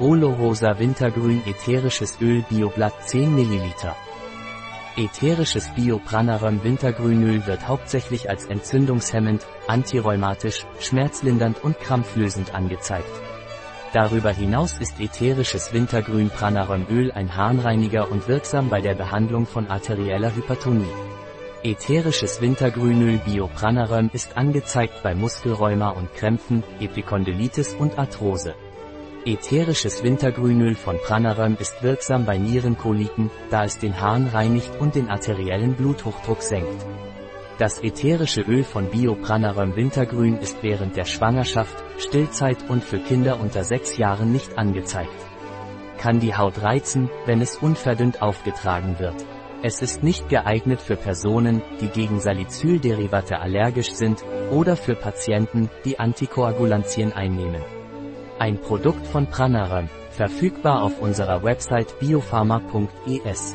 Olorosa Wintergrün ätherisches Öl Bioblatt 10 ml. Ätherisches Bio-Pranarum Wintergrünöl wird hauptsächlich als entzündungshemmend, antirheumatisch, schmerzlindernd und krampflösend angezeigt. Darüber hinaus ist ätherisches Wintergrün Pranarum-Öl ein Harnreiniger und wirksam bei der Behandlung von arterieller Hypertonie. Ätherisches Wintergrünöl Biopranarum ist angezeigt bei Muskelrheuma und Krämpfen, Epikondylitis und Arthrose. Ätherisches Wintergrünöl von Pranarum ist wirksam bei Nierenkoliken, da es den Harn reinigt und den arteriellen Bluthochdruck senkt. Das ätherische Öl von Biopranarum Wintergrün ist während der Schwangerschaft, Stillzeit und für Kinder unter 6 Jahren nicht angezeigt. Kann die Haut reizen, wenn es unverdünnt aufgetragen wird. Es ist nicht geeignet für Personen, die gegen Salicylderivate allergisch sind, oder für Patienten, die Antikoagulantien einnehmen. Ein Produkt von Pranarum, verfügbar auf unserer Website biopharma.es.